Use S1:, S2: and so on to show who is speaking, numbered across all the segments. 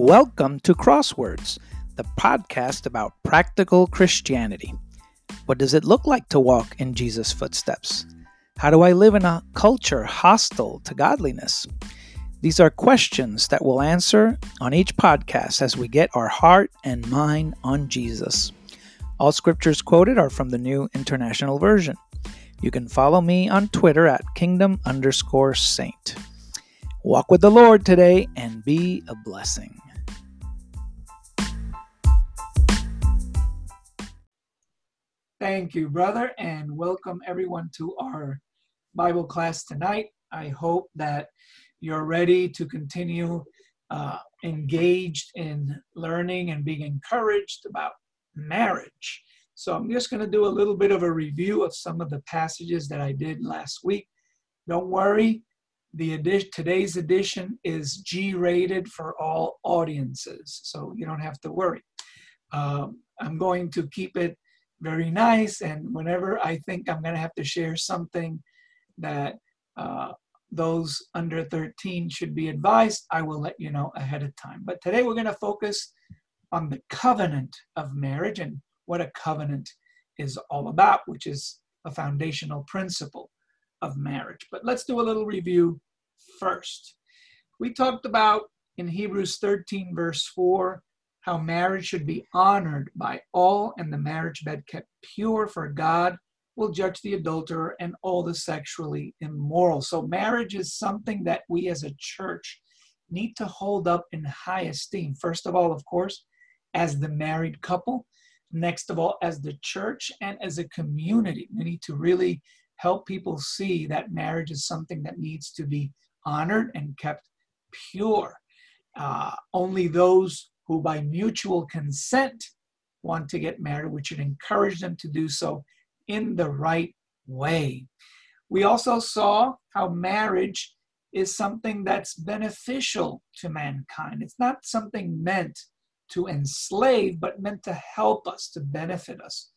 S1: Welcome to Crosswords, the podcast about practical Christianity. What does it look like to walk in Jesus' footsteps? How do I live in a culture hostile to godliness? These are questions that we'll answer on each podcast as we get our heart and mind on Jesus. All scriptures quoted are from the New International Version. You can follow me on Twitter at kingdom underscore saint. Walk with the Lord today and be a blessing. Thank you, brother, and welcome everyone to our Bible class tonight. I hope that you're ready to continue uh, engaged in learning and being encouraged about marriage. So I'm just going to do a little bit of a review of some of the passages that I did last week. Don't worry, the today's edition is G-rated for all audiences, so you don't have to worry. Um, I'm going to keep it very nice. And whenever I think I'm going to have to share something that uh, those under 13 should be advised, I will let you know ahead of time. But today we're going to focus on the covenant of marriage and what a covenant is all about, which is a foundational principle of marriage. But let's do a little review first. We talked about in Hebrews 13, verse 4, how marriage should be honored by all and the marriage bed kept pure for God will judge the adulterer and all the sexually immoral. So marriage is something that we as a church need to hold up in high esteem. First of all, of course, as the married couple. Next of all, as the church and as a community. We need to really help people see that marriage is something that needs to be honored and kept pure. Uh, only those who by mutual consent want to get married, we should encourage them to do so in the right way. We also saw how marriage is something that's beneficial to mankind. It's not something meant to enslave, but meant to help us, to benefit us.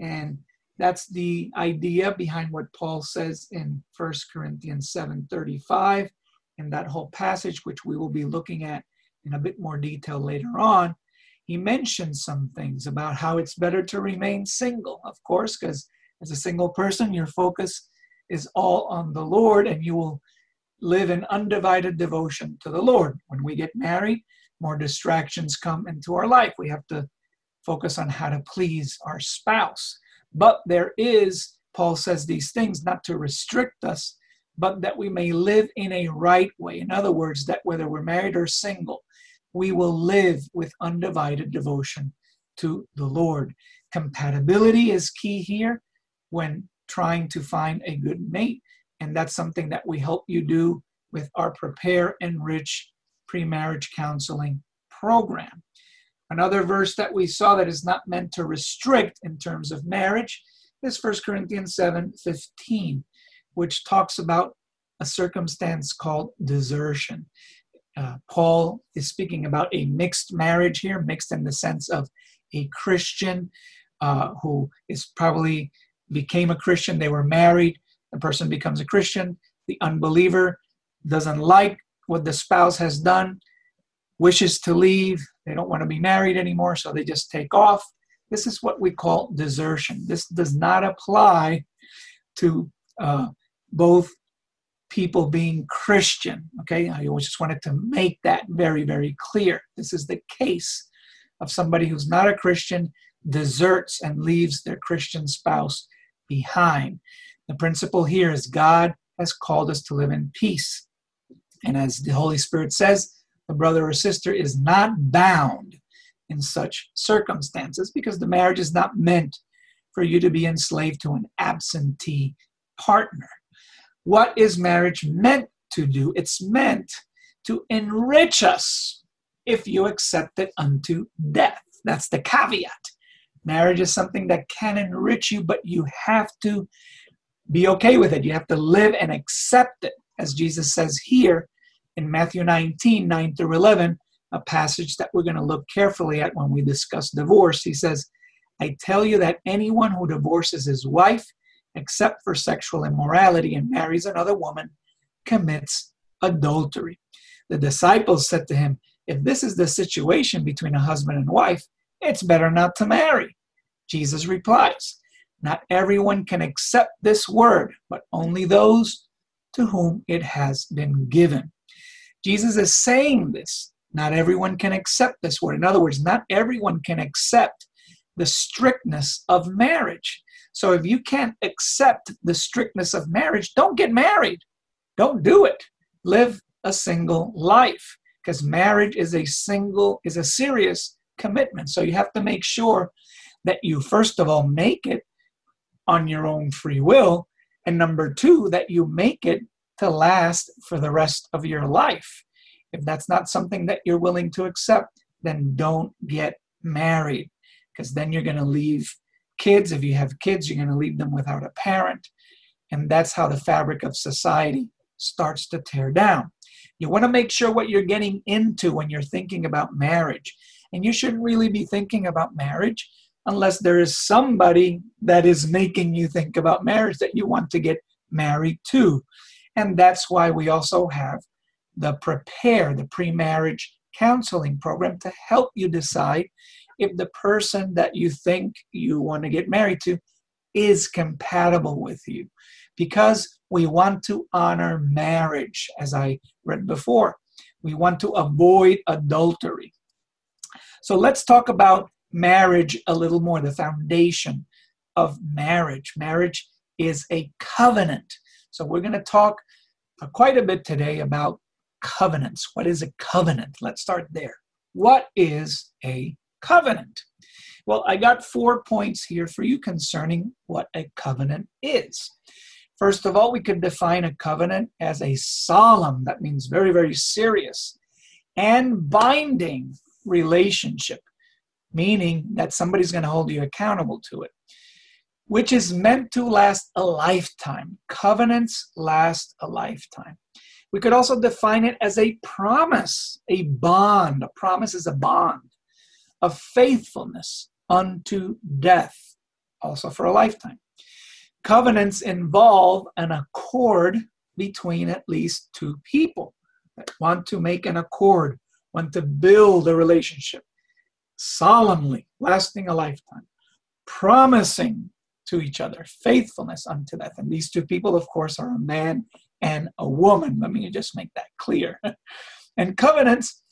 S1: And that's the idea behind what Paul says in 1 Corinthians 7:35 in that whole passage which we will be looking at in a bit more detail later on, he mentions some things about how it's better to remain single, of course, because as a single person, your focus is all on the Lord and you will live in undivided devotion to the Lord. When we get married, more distractions come into our life. We have to focus on how to please our spouse. But there is, Paul says these things not to restrict us, but that we may live in a right way. In other words, that whether we're married or single, we will live with undivided devotion to the Lord. Compatibility is key here when trying to find a good mate, and that's something that we help you do with our Prepare Enrich pre-marriage counseling program. Another verse that we saw that is not meant to restrict in terms of marriage is 1 Corinthians 7 15, which talks about a circumstance called desertion. Uh, Paul is speaking about a mixed marriage here, mixed in the sense of a Christian uh, who is probably became a Christian, they were married, the person becomes a Christian, the unbeliever doesn't like what the spouse has done, wishes to leave, they don't want to be married anymore, so they just take off. This is what we call desertion. This does not apply to uh, both people being Christian. Okay, I always just wanted to make that very, very clear. This is the case of somebody who's not a Christian, deserts and leaves their Christian spouse behind. The principle here is God has called us to live in peace. And as the Holy Spirit says, the brother or sister is not bound in such circumstances because the marriage is not meant for you to be enslaved to an absentee partner. What is marriage meant to do? It's meant to enrich us if you accept it unto death. That's the caveat. Marriage is something that can enrich you, but you have to be okay with it. You have to live and accept it, as Jesus says here in Matthew 19 9 through 11, a passage that we're going to look carefully at when we discuss divorce. He says, I tell you that anyone who divorces his wife except for sexual immorality and marries another woman commits adultery. The disciples said to him, if this is the situation between a husband and wife, it's better not to marry. Jesus replies, Not everyone can accept this word, but only those to whom it has been given. Jesus is saying this. Not everyone can accept this word. In other words, not everyone can accept the strictness of marriage. So if you can't accept the strictness of marriage, don't get married. Don't do it. Live a single life because marriage is a single is a serious commitment. So you have to make sure that you first of all make it on your own free will and number 2 that you make it to last for the rest of your life. If that's not something that you're willing to accept, then don't get married because then you're going to leave kids. If you have kids, you're going to leave them without a parent. And that's how the fabric of society starts to tear down. You want to make sure what you're getting into when you're thinking about marriage. And you shouldn't really be thinking about marriage unless there is somebody that is making you think about marriage that you want to get married to. And that's why we also have the Prepare, the pre marriage counseling program to help you decide if the person that you think you want to get married to is compatible with you. Because we want to honor marriage, as I read before. We want to avoid adultery. So let's talk about marriage a little more, the foundation of marriage. Marriage is a covenant. So we're going to talk quite a bit today about covenants. What is a covenant? Let's start there. What is a covenant? Well, I got four points here for you concerning what a covenant is. First of all, we could define a covenant as a solemn, that means very, very serious, and binding relationship, meaning that somebody's going to hold you accountable to it, which is meant to last a lifetime. Covenants last a lifetime. We could also define it as a promise, a bond. A promise is a bond of faithfulness unto death, also for a lifetime. Covenants involve an accord between at least two people that want to make an accord, want to build a relationship solemnly, lasting a lifetime, promising to each other faithfulness unto death. And these two people, of course, are a man and a woman. Let me just make that clear. and covenants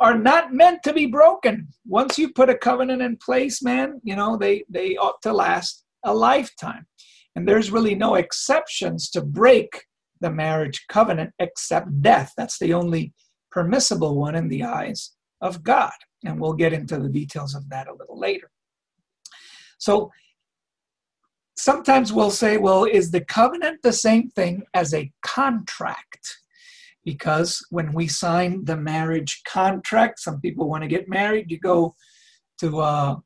S1: are not meant to be broken. Once you put a covenant in place, man, you know, they, they ought to last a lifetime. And there's really no exceptions to break the marriage covenant except death. That's the only permissible one in the eyes of God. And we'll get into the details of that a little later. So sometimes we'll say, well, is the covenant the same thing as a contract? Because when we sign the marriage contract, some people want to get married, you go to a,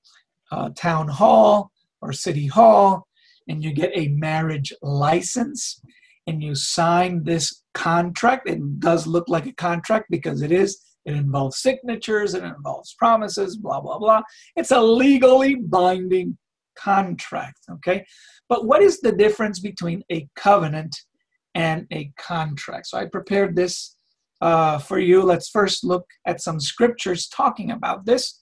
S1: a town hall or city hall and you get a marriage license and you sign this contract. It does look like a contract because it is. It involves signatures, it involves promises, blah, blah, blah. It's a legally binding contract, okay? But what is the difference between a covenant and a contract? So I prepared this uh, for you. Let's first look at some scriptures talking about this.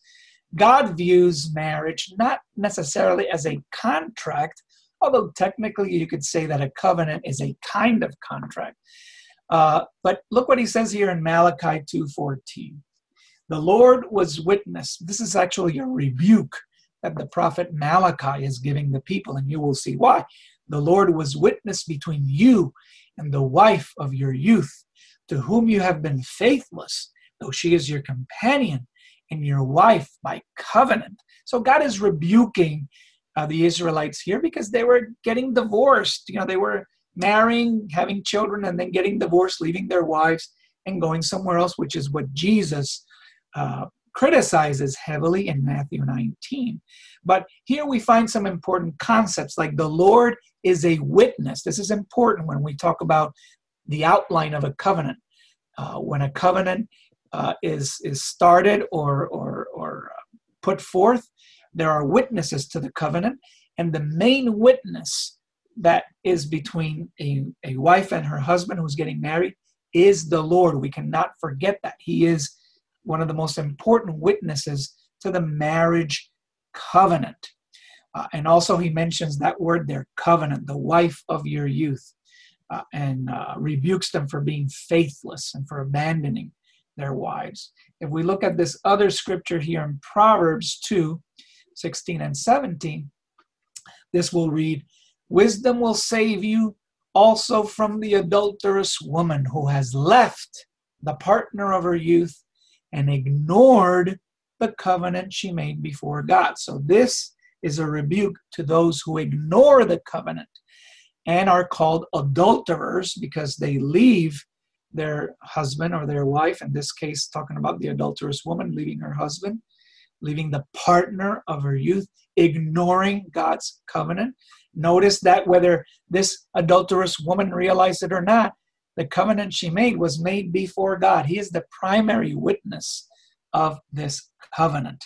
S1: God views marriage not necessarily as a contract, although technically you could say that a covenant is a kind of contract. Uh, but look what he says here in Malachi 2:14. The Lord was witness. This is actually a rebuke that the prophet Malachi is giving the people, and you will see why. The Lord was witness between you and the wife of your youth, to whom you have been faithless, though she is your companion and your wife by covenant. So God is rebuking uh, the Israelites here because they were getting divorced. You know, they were marrying, having children, and then getting divorced, leaving their wives and going somewhere else, which is what Jesus uh, criticizes heavily in Matthew 19. But here we find some important concepts like the Lord is a witness. This is important when we talk about the outline of a covenant. Uh, when a covenant uh, is, is started or, or, or put forth, there are witnesses to the covenant, and the main witness that is between a, a wife and her husband who's getting married is the Lord. We cannot forget that. He is one of the most important witnesses to the marriage covenant. Uh, and also, he mentions that word there, covenant, the wife of your youth, uh, and uh, rebukes them for being faithless and for abandoning their wives. If we look at this other scripture here in Proverbs 2 16 and 17, this will read, Wisdom will save you also from the adulterous woman who has left the partner of her youth and ignored the covenant she made before God. So, this is a rebuke to those who ignore the covenant and are called adulterers because they leave their husband or their wife, in this case, talking about the adulterous woman leaving her husband, leaving the partner of her youth, ignoring God's covenant. Notice that whether this adulterous woman realized it or not, the covenant she made was made before God. He is the primary witness of this covenant.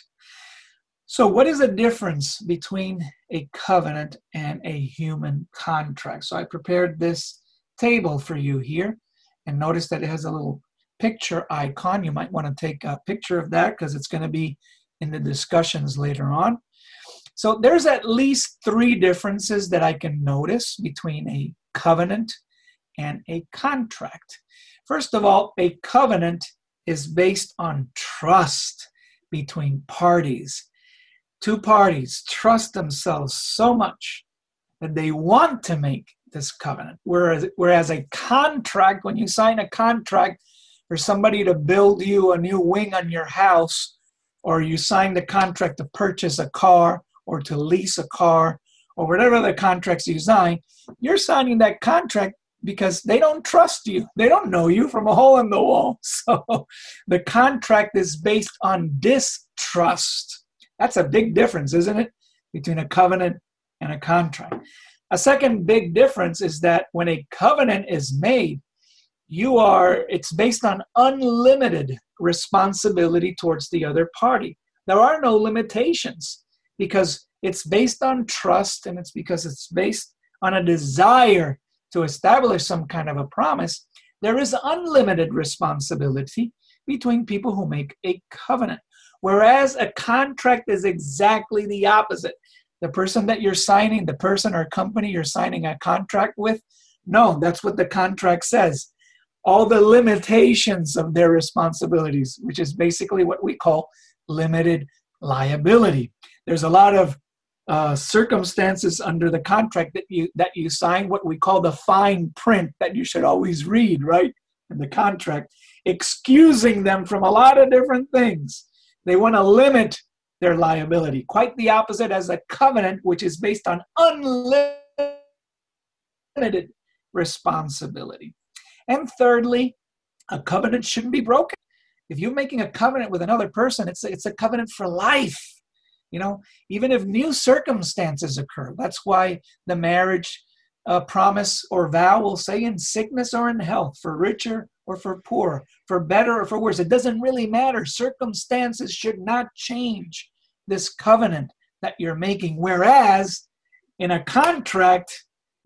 S1: So, what is the difference between a covenant and a human contract? So, I prepared this table for you here, and notice that it has a little picture icon. You might want to take a picture of that because it's going to be in the discussions later on. So, there's at least three differences that I can notice between a covenant and a contract. First of all, a covenant is based on trust between parties two parties trust themselves so much that they want to make this covenant. Whereas, whereas a contract, when you sign a contract for somebody to build you a new wing on your house, or you sign the contract to purchase a car or to lease a car, or whatever the contracts you sign, you're signing that contract because they don't trust you. They don't know you from a hole in the wall. So the contract is based on distrust. That's a big difference, isn't it? Between a covenant and a contract. A second big difference is that when a covenant is made, you are it's based on unlimited responsibility towards the other party. There are no limitations because it's based on trust and it's because it's based on a desire to establish some kind of a promise. There is unlimited responsibility between people who make a covenant. Whereas a contract is exactly the opposite. The person that you're signing, the person or company you're signing a contract with, no, that's what the contract says. All the limitations of their responsibilities, which is basically what we call limited liability. There's a lot of uh, circumstances under the contract that you that you sign, what we call the fine print that you should always read, right? In the contract, excusing them from a lot of different things. They want to limit their liability. Quite the opposite as a covenant, which is based on unlimited responsibility. And thirdly, a covenant shouldn't be broken. If you're making a covenant with another person, it's a, it's a covenant for life. You know, even if new circumstances occur, that's why the marriage uh, promise or vow will say in sickness or in health, for richer or for poor, for better or for worse. It doesn't really matter. Circumstances should not change this covenant that you're making. Whereas in a contract,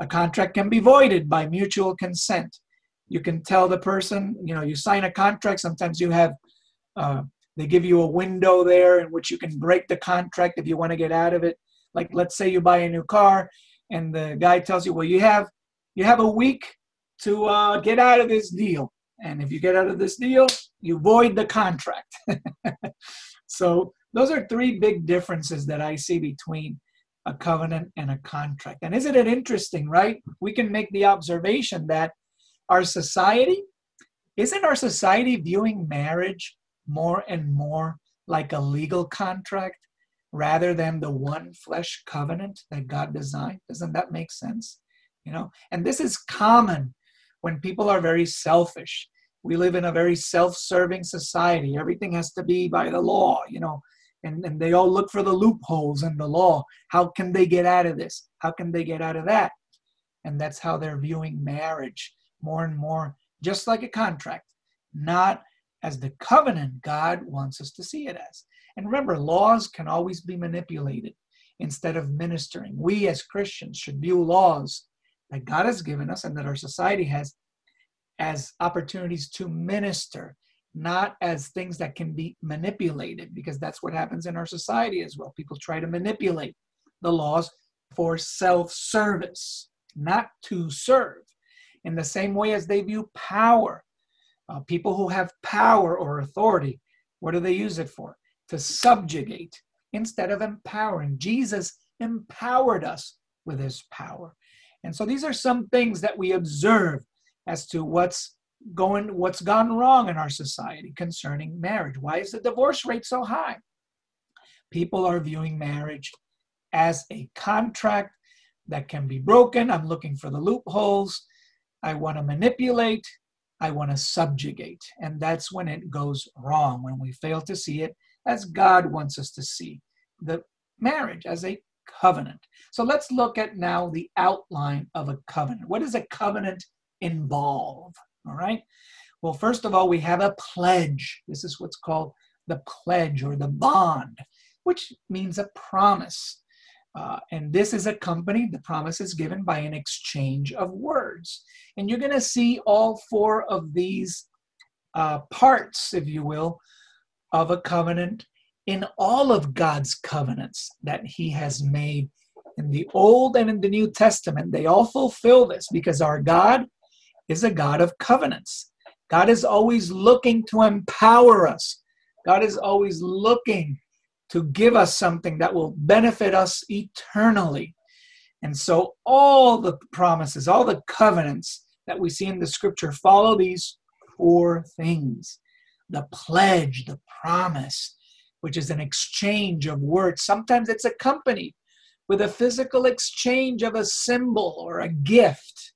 S1: a contract can be voided by mutual consent. You can tell the person, you know, you sign a contract. Sometimes you have, uh, they give you a window there in which you can break the contract if you want to get out of it. Like, let's say you buy a new car, and the guy tells you, well, you have you have a week to uh, get out of this deal. And if you get out of this deal, you void the contract. so those are three big differences that I see between a covenant and a contract. And isn't it interesting, right? We can make the observation that our society, isn't our society viewing marriage more and more like a legal contract rather than the one flesh covenant that God designed? Doesn't that make sense? You know, and this is common when people are very selfish. We live in a very self-serving society. Everything has to be by the law, you know, and, and they all look for the loopholes in the law. How can they get out of this? How can they get out of that? And that's how they're viewing marriage more and more, just like a contract, not as the covenant God wants us to see it as. And remember, laws can always be manipulated instead of ministering. We as Christians should view laws that God has given us and that our society has as opportunities to minister not as things that can be manipulated, because that's what happens in our society as well. People try to manipulate the laws for self service, not to serve. In the same way as they view power, uh, people who have power or authority, what do they use it for? To subjugate instead of empowering. Jesus empowered us with his power. And so these are some things that we observe as to what's going what's gone wrong in our society concerning marriage. Why is the divorce rate so high? People are viewing marriage as a contract that can be broken. I'm looking for the loopholes. I want to manipulate. I want to subjugate. And that's when it goes wrong, when we fail to see it as God wants us to see the marriage as a covenant. So let's look at now the outline of a covenant. What does a covenant involve? All right. Well, first of all, we have a pledge. This is what's called the pledge or the bond, which means a promise. Uh, and this is accompanied, the promise is given by an exchange of words. And you're going to see all four of these uh, parts, if you will, of a covenant in all of God's covenants that He has made in the Old and in the New Testament. They all fulfill this because our God is a God of covenants. God is always looking to empower us. God is always looking to give us something that will benefit us eternally. And so, all the promises, all the covenants that we see in the scripture follow these four things the pledge, the promise, which is an exchange of words. Sometimes it's accompanied with a physical exchange of a symbol or a gift.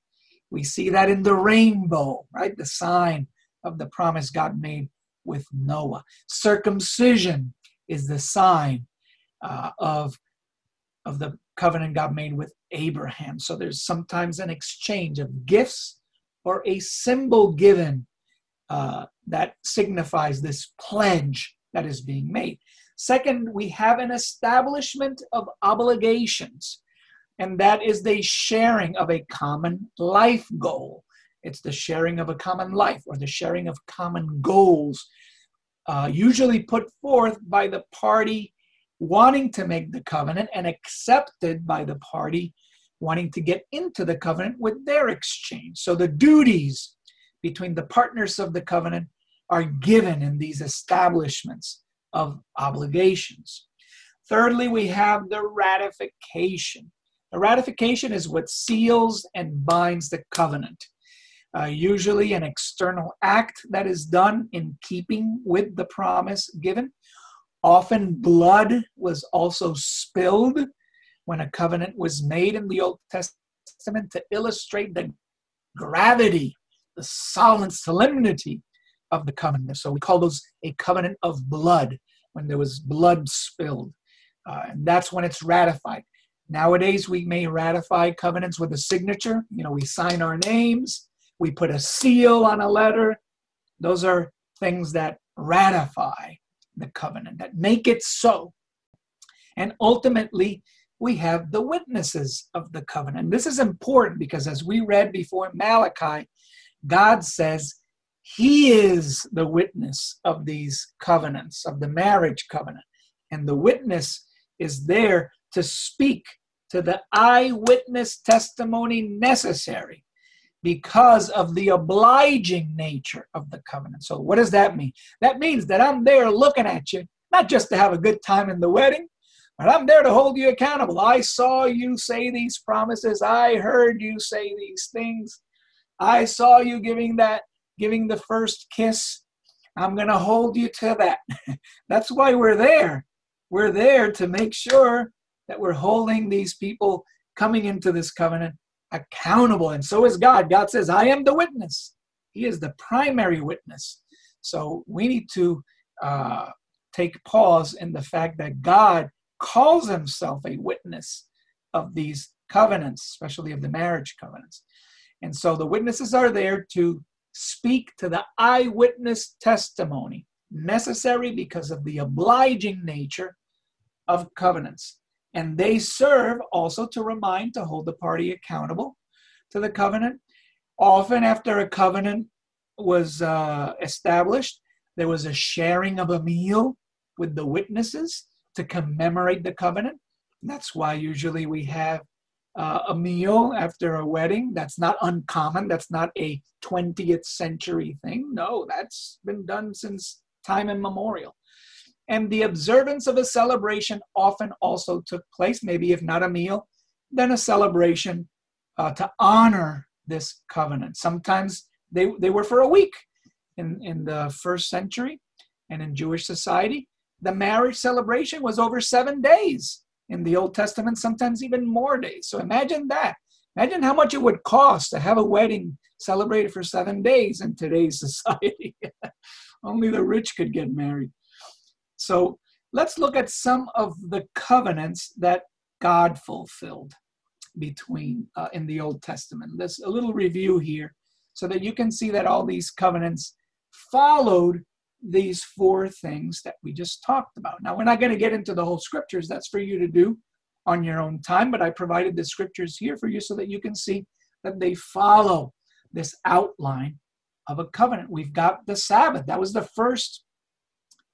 S1: We see that in the rainbow, right? The sign of the promise God made with Noah. Circumcision is the sign uh, of, of the covenant God made with Abraham. So there's sometimes an exchange of gifts or a symbol given uh, that signifies this pledge that is being made. Second, we have an establishment of obligations, and that is the sharing of a common life goal. It's the sharing of a common life or the sharing of common goals uh, usually put forth by the party wanting to make the covenant and accepted by the party wanting to get into the covenant with their exchange. So the duties between the partners of the covenant are given in these establishments of obligations. Thirdly, we have the ratification. The ratification is what seals and binds the covenant uh, usually an external act that is done in keeping with the promise given. Often blood was also spilled when a covenant was made in the Old Testament to illustrate the gravity, the solemn solemnity of the covenant. So we call those a covenant of blood when there was blood spilled. Uh, and that's when it's ratified. Nowadays, we may ratify covenants with a signature. You know, we sign our names we put a seal on a letter. Those are things that ratify the covenant, that make it so. And ultimately, we have the witnesses of the covenant. This is important because as we read before Malachi, God says he is the witness of these covenants, of the marriage covenant. And the witness is there to speak to the eyewitness testimony necessary because of the obliging nature of the covenant. So, what does that mean? That means that I'm there looking at you, not just to have a good time in the wedding, but I'm there to hold you accountable. I saw you say these promises. I heard you say these things. I saw you giving that, giving the first kiss. I'm going to hold you to that. That's why we're there. We're there to make sure that we're holding these people coming into this covenant accountable. And so is God. God says, I am the witness. He is the primary witness. So we need to uh, take pause in the fact that God calls himself a witness of these covenants, especially of the marriage covenants. And so the witnesses are there to speak to the eyewitness testimony necessary because of the obliging nature of covenants. And they serve also to remind, to hold the party accountable to the covenant. Often, after a covenant was uh, established, There was a sharing of a meal with the witnesses to commemorate the covenant. That's why usually we have uh, a meal after a wedding. That's not uncommon. That's not a 20th century thing. No, that's been done since time immemorial. And the observance of a celebration often also took place, maybe if not a meal, then a celebration uh, to honor this covenant. Sometimes they, they were for a week in, in the first century and in Jewish society. The marriage celebration was over seven days in the Old Testament, sometimes even more days. So imagine that. Imagine how much it would cost to have a wedding celebrated for seven days in today's society. Only the rich could get married. So let's look at some of the covenants that God fulfilled between uh, in the Old Testament. There's a little review here so that you can see that all these covenants followed these four things that we just talked about. Now, we're not going to get into the whole scriptures, that's for you to do on your own time, but I provided the scriptures here for you so that you can see that they follow this outline of a covenant. We've got the Sabbath, that was the first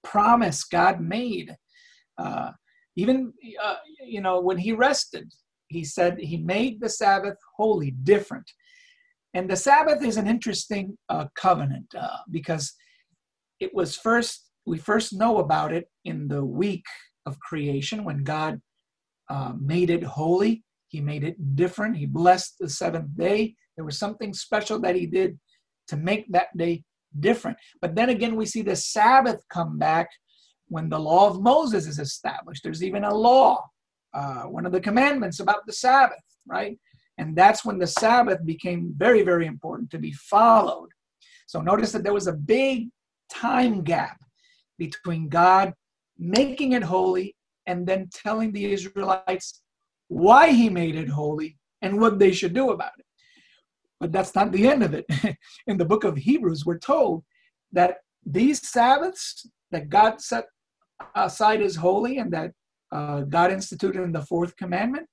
S1: promise God made. Uh, even, uh, you know, when He rested, He said He made the Sabbath holy, different. And the Sabbath is an interesting uh, covenant uh, because it was first, we first know about it in the week of creation when God uh, made it holy. He made it different. He blessed the seventh day. There was something special that he did to make that day different. But then again, we see the Sabbath come back when the law of Moses is established. There's even a law, uh, one of the commandments about the Sabbath, right? And that's when the Sabbath became very, very important to be followed. So notice that there was a big time gap between God making it holy and then telling the Israelites why he made it holy and what they should do about it. But that's not the end of it. In the book of Hebrews, we're told that these Sabbaths that God set aside as holy and that uh, God instituted in the fourth commandment,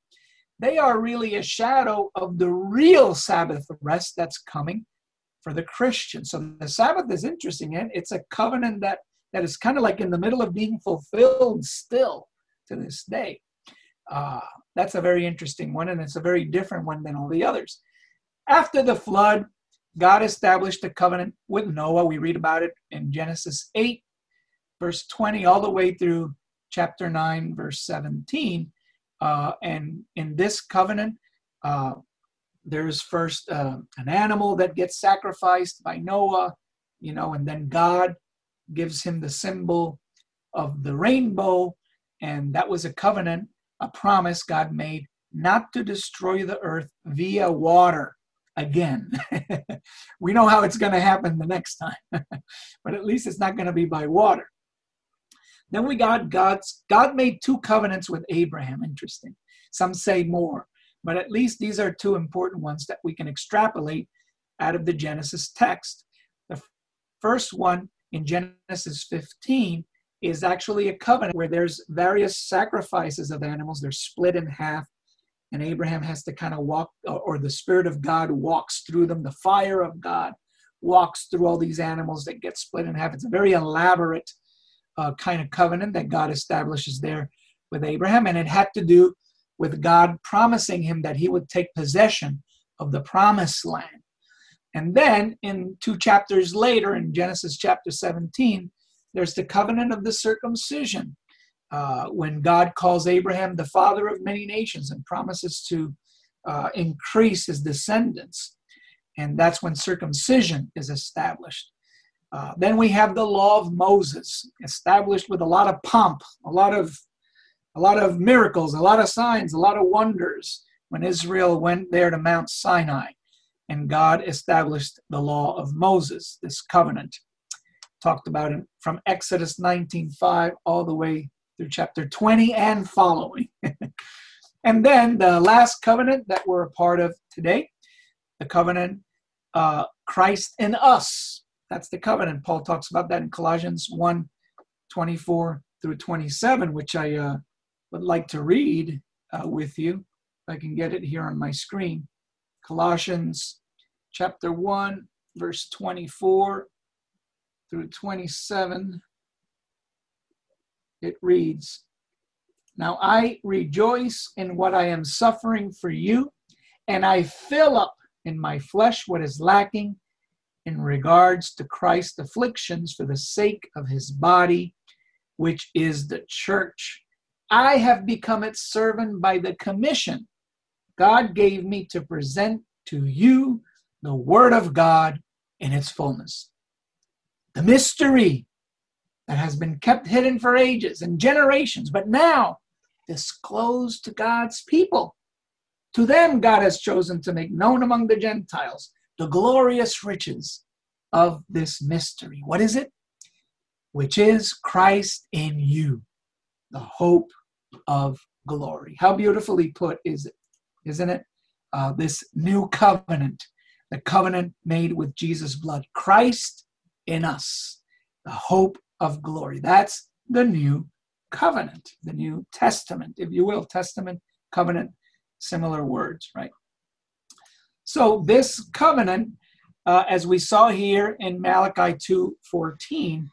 S1: they are really a shadow of the real Sabbath rest that's coming for the Christian. So the Sabbath is interesting, and it's a covenant that that is kind of like in the middle of being fulfilled still to this day. Uh, that's a very interesting one, and it's a very different one than all the others. After the flood, God established a covenant with Noah. We read about it in Genesis 8, verse 20, all the way through chapter 9, verse 17. Uh, and in this covenant, uh, there's first uh, an animal that gets sacrificed by Noah, you know, and then God gives him the symbol of the rainbow. And that was a covenant, a promise God made not to destroy the earth via water again. we know how it's going to happen the next time, but at least it's not going to be by water. Then we got God's, God made two covenants with Abraham. Interesting. Some say more. But at least these are two important ones that we can extrapolate out of the Genesis text. The first one in Genesis 15 is actually a covenant where there's various sacrifices of animals. They're split in half, and Abraham has to kind of walk, or the Spirit of God walks through them. The fire of God walks through all these animals that get split in half. It's a very elaborate uh, kind of covenant that God establishes there with Abraham, and it had to do with God promising him that he would take possession of the promised land. And then in two chapters later, in Genesis chapter 17, there's the covenant of the circumcision, uh, when God calls Abraham the father of many nations and promises to uh, increase his descendants. And that's when circumcision is established. Uh, then we have the law of Moses, established with a lot of pomp, a lot of a lot of miracles, a lot of signs, a lot of wonders when Israel went there to Mount Sinai and God established the law of Moses, this covenant. Talked about it from Exodus 19:5 all the way through chapter 20 and following. and then the last covenant that we're a part of today, the covenant uh, Christ in us. That's the covenant. Paul talks about that in Colossians 1 24 through 27, which I uh, would like to read uh, with you. If I can get it here on my screen. Colossians chapter 1, verse 24. through 27, it reads, Now I rejoice in what I am suffering for you, and I fill up in my flesh what is lacking in regards to Christ's afflictions for the sake of his body, which is the church. I have become its servant by the commission God gave me to present to you the Word of God in its fullness. The mystery that has been kept hidden for ages and generations, but now disclosed to God's people. To them, God has chosen to make known among the Gentiles the glorious riches of this mystery. What is it? Which is Christ in you, the hope of glory. How beautifully put is it, isn't it? Uh, this new covenant, the covenant made with Jesus' blood. Christ in us, the hope of glory. That's the new covenant, the New Testament, if you will. Testament, covenant, similar words, right? So this covenant, uh, as we saw here in Malachi 2:14,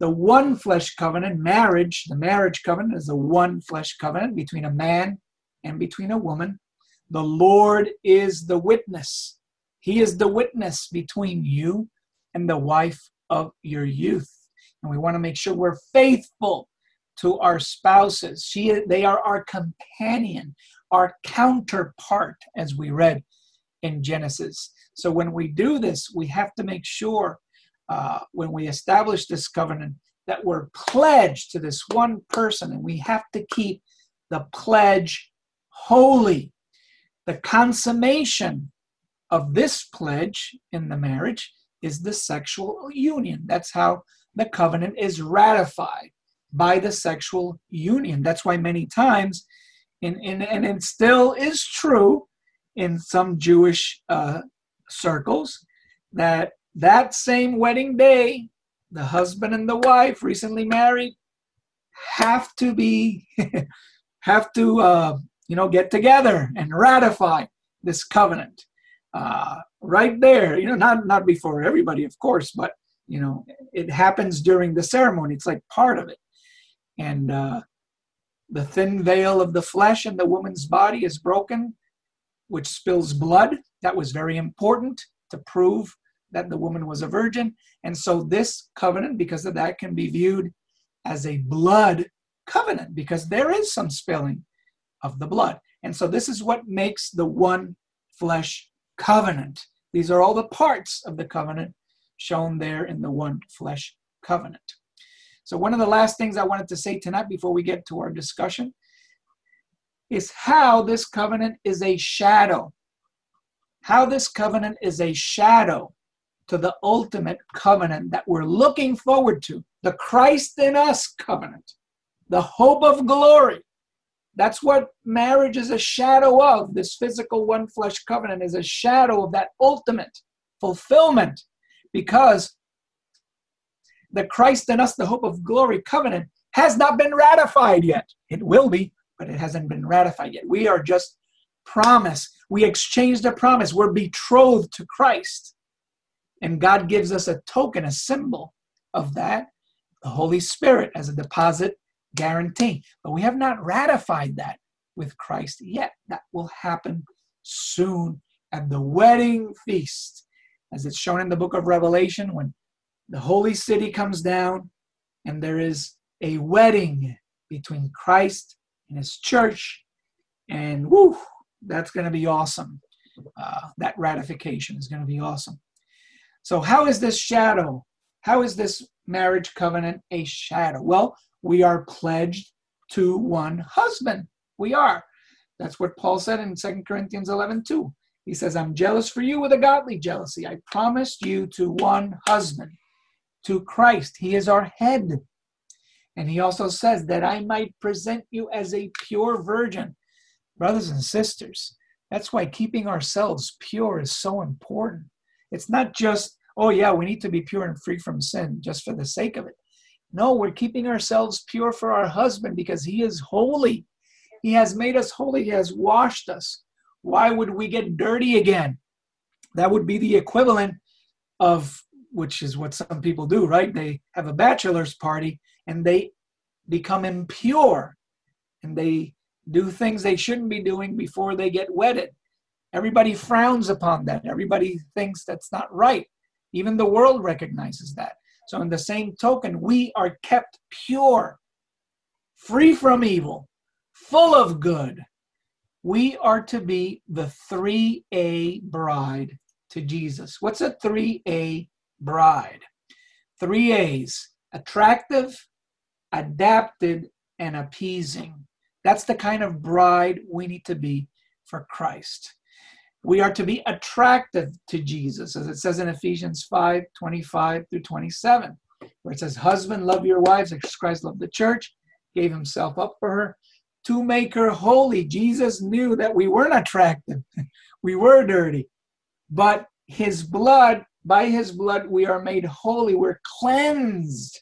S1: the one flesh covenant, marriage, the marriage covenant is a one flesh covenant between a man and between a woman. The Lord is the witness. He is the witness between you and the wife of your youth. And we want to make sure we're faithful to our spouses. She, they are our companion, our counterpart, as we read in Genesis. So when we do this, we have to make sure uh, when we establish this covenant that we're pledged to this one person and we have to keep the pledge holy. The consummation of this pledge in the marriage is the sexual union. That's how the covenant is ratified by the sexual union. That's why many times, and, in, and it still is true in some Jewish uh, circles, that that same wedding day, the husband and the wife, recently married, have to be, have to, uh, you know, get together and ratify this covenant. Uh, right there, you know, not not before everybody, of course, but you know, it happens during the ceremony. It's like part of it. And uh, the thin veil of the flesh in the woman's body is broken, which spills blood. That was very important to prove that the woman was a virgin. And so this covenant, because of that, can be viewed as a blood covenant because there is some spilling of the blood. And so this is what makes the one flesh covenant. These are all the parts of the covenant shown there in the one flesh covenant. So, one of the last things I wanted to say tonight before we get to our discussion is how this covenant is a shadow. How this covenant is a shadow to the ultimate covenant that we're looking forward to the Christ in us covenant, the hope of glory. That's what marriage is a shadow of. This physical one flesh covenant is a shadow of that ultimate fulfillment because the Christ in us, the hope of glory covenant, has not been ratified yet. It will be, but it hasn't been ratified yet. We are just promise. We exchanged a promise. We're betrothed to Christ. And God gives us a token, a symbol of that, the Holy Spirit as a deposit guarantee. But we have not ratified that with Christ yet. That will happen soon at the wedding feast, as it's shown in the book of Revelation, when the holy city comes down and there is a wedding between Christ and his church. And whoo, that's going to be awesome. Uh, that ratification is going to be awesome. So, how is this shadow? How is this marriage covenant a shadow? Well, we are pledged to one husband. We are. That's what Paul said in 2 Corinthians 11 2. He says, I'm jealous for you with a godly jealousy. I promised you to one husband, to Christ. He is our head. And he also says that I might present you as a pure virgin. Brothers and sisters, that's why keeping ourselves pure is so important. It's not just, oh, yeah, we need to be pure and free from sin just for the sake of it. No, we're keeping ourselves pure for our husband because he is holy. He has made us holy, he has washed us. Why would we get dirty again? That would be the equivalent of which is what some people do, right? They have a bachelor's party and they become impure and they do things they shouldn't be doing before they get wedded. Everybody frowns upon that. Everybody thinks that's not right. Even the world recognizes that. So, in the same token, we are kept pure, free from evil, full of good. We are to be the 3A bride to Jesus. What's a 3A bride? Three A's attractive, adapted, and appeasing. That's the kind of bride we need to be for Christ. We are to be attractive to Jesus, as it says in Ephesians 5 25 through 27, where it says, Husband, love your wives as Christ loved the church, gave himself up for her to make her holy. Jesus knew that we weren't attractive, we were dirty, but his blood, by his blood, we are made holy. We're cleansed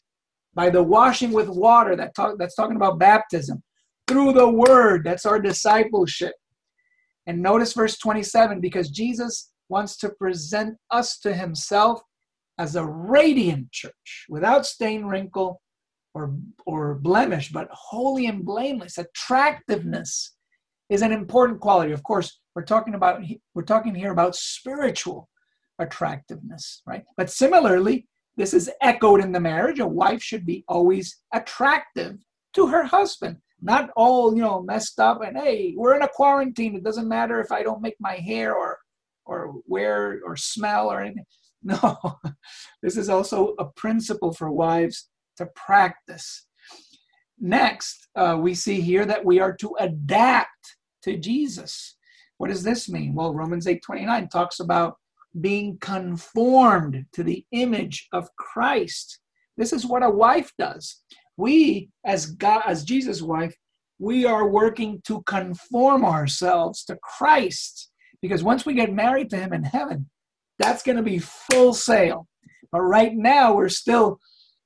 S1: by the washing with water that talk, that's talking about baptism through the word that's our discipleship and notice verse 27 because Jesus wants to present us to himself as a radiant church without stain, wrinkle, or, or blemish, but holy and blameless. Attractiveness is an important quality. Of course, we're talking about we're talking here about spiritual attractiveness, right? But similarly, this is echoed in the marriage. A wife should be always attractive to her husband not all you know messed up and hey we're in a quarantine it doesn't matter if i don't make my hair or or wear or smell or anything no this is also a principle for wives to practice. Next uh, we see here that we are to adapt to jesus. What does this mean? Well romans 8 29 talks about being conformed to the image of christ. This is what a wife does. We as god as jesus wife we are working to conform ourselves to christ. Because once we get married to him in heaven that's going to be full sail. But right now we're still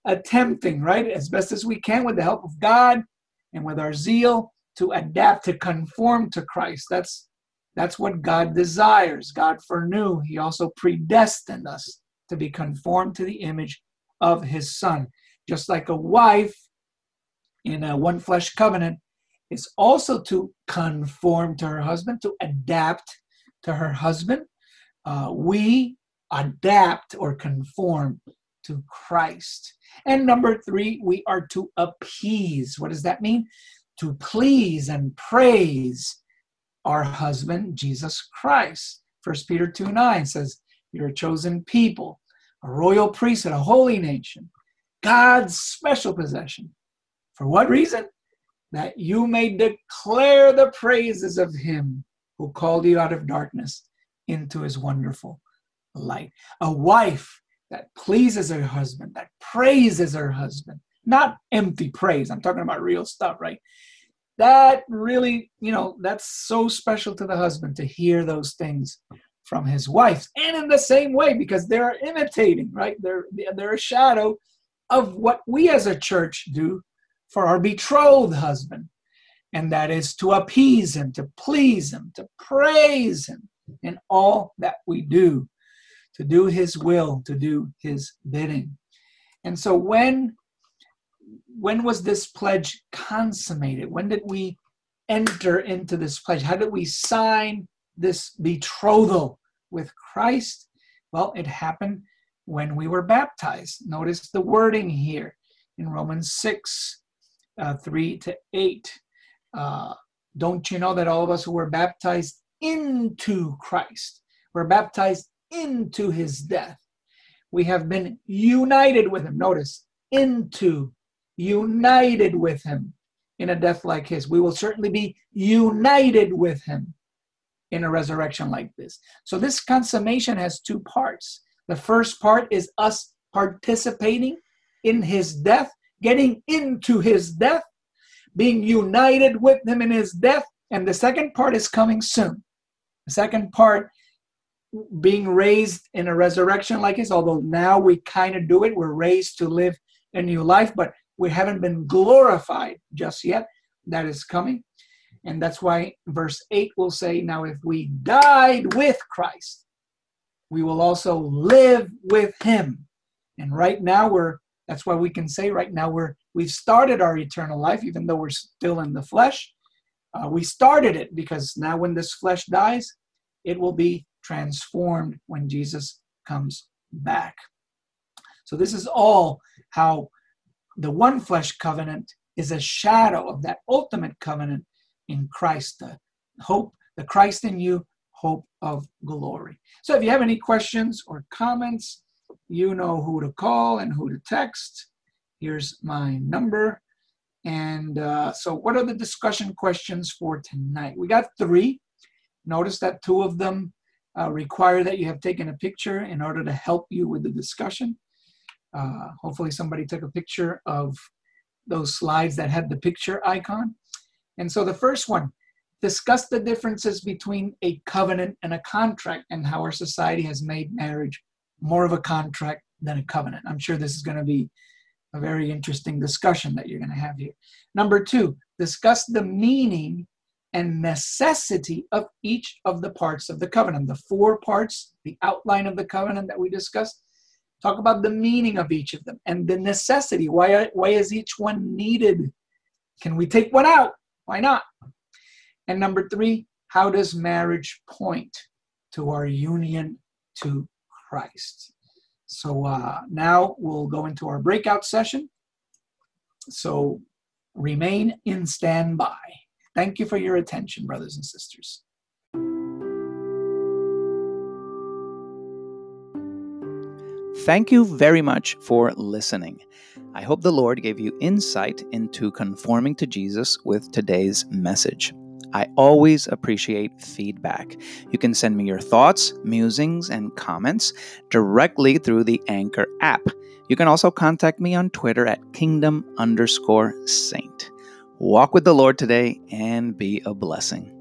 S1: attempting right as best as we can with the help of god and with our zeal to adapt to conform to christ. That's that's what god desires. God foreknew. He also predestined us to be conformed to the image of his son. Just like a wife in a one flesh covenant is also to conform to her husband, to adapt to her husband. Uh, we adapt or conform to Christ. And number three, we are to appease. What does that mean? To please and praise our husband, Jesus Christ. First Peter 2 9 says, You're a chosen people, a royal priesthood, a holy nation, God's special possession, for what reason? That you may declare the praises of him who called you out of darkness into his wonderful light. A wife that pleases her husband, that praises her husband, not empty praise. I'm talking about real stuff, right? That really, you know, that's so special to the husband to hear those things from his wife. And in the same way, because they're imitating, right? They're, they're a shadow of what we as a church do for our betrothed husband, and that is to appease him, to please him, to praise him in all that we do, to do his will, to do his bidding. And so when when was this pledge consummated? When did we enter into this pledge? How did we sign this betrothal with Christ? Well, it happened when we were baptized. Notice the wording here in Romans 6 uh, 3 to 8. Uh, don't you know that all of us who were baptized into Christ, were baptized into his death? We have been united with him. Notice, into, united with him in a death like his. We will certainly be united with him in a resurrection like this. So, this consummation has two parts. The first part is us participating in his death getting into his death, being united with him in his death. And the second part is coming soon. The second part, being raised in a resurrection like his, although now we kind of do it, we're raised to live a new life, but we haven't been glorified just yet. That is coming. And that's why verse 8 will say, Now if we died with Christ, we will also live with him. And right now we're that's why we can say right now we're we've started our eternal life, even though we're still in the flesh. Uh, we started it because now when this flesh dies, it will be transformed when Jesus comes back. So this is all how the one flesh covenant is a shadow of that ultimate covenant in Christ, the hope, the Christ in you, hope of glory. So if you have any questions or comments, you know who to call and who to text. Here's my number. And uh, so, what are the discussion questions for tonight? We got three. Notice that two of them uh, require that you have taken a picture in order to help you with the discussion. Uh, hopefully, somebody took a picture of those slides that had the picture icon. And so, the first one discuss the differences between a covenant and a contract and how our society has made marriage more of a contract than a covenant. I'm sure this is going to be a very interesting discussion that you're going to have here. Number two, discuss the meaning and necessity of each of the parts of the covenant. The four parts, the outline of the covenant that we discussed. Talk about the meaning of each of them and the necessity. Why, why is each one needed? Can we take one out? Why not? And number three, how does marriage point to our union to Christ? So uh, now we'll go into our breakout session. So remain in standby. Thank you for your attention, brothers and sisters.
S2: Thank you very much for listening. I hope the Lord gave you insight into conforming to Jesus with today's message. I always appreciate feedback. You can send me your thoughts, musings, and comments directly through the Anchor app. You can also contact me on Twitter at kingdom underscore saint. Walk with the Lord today and be a blessing.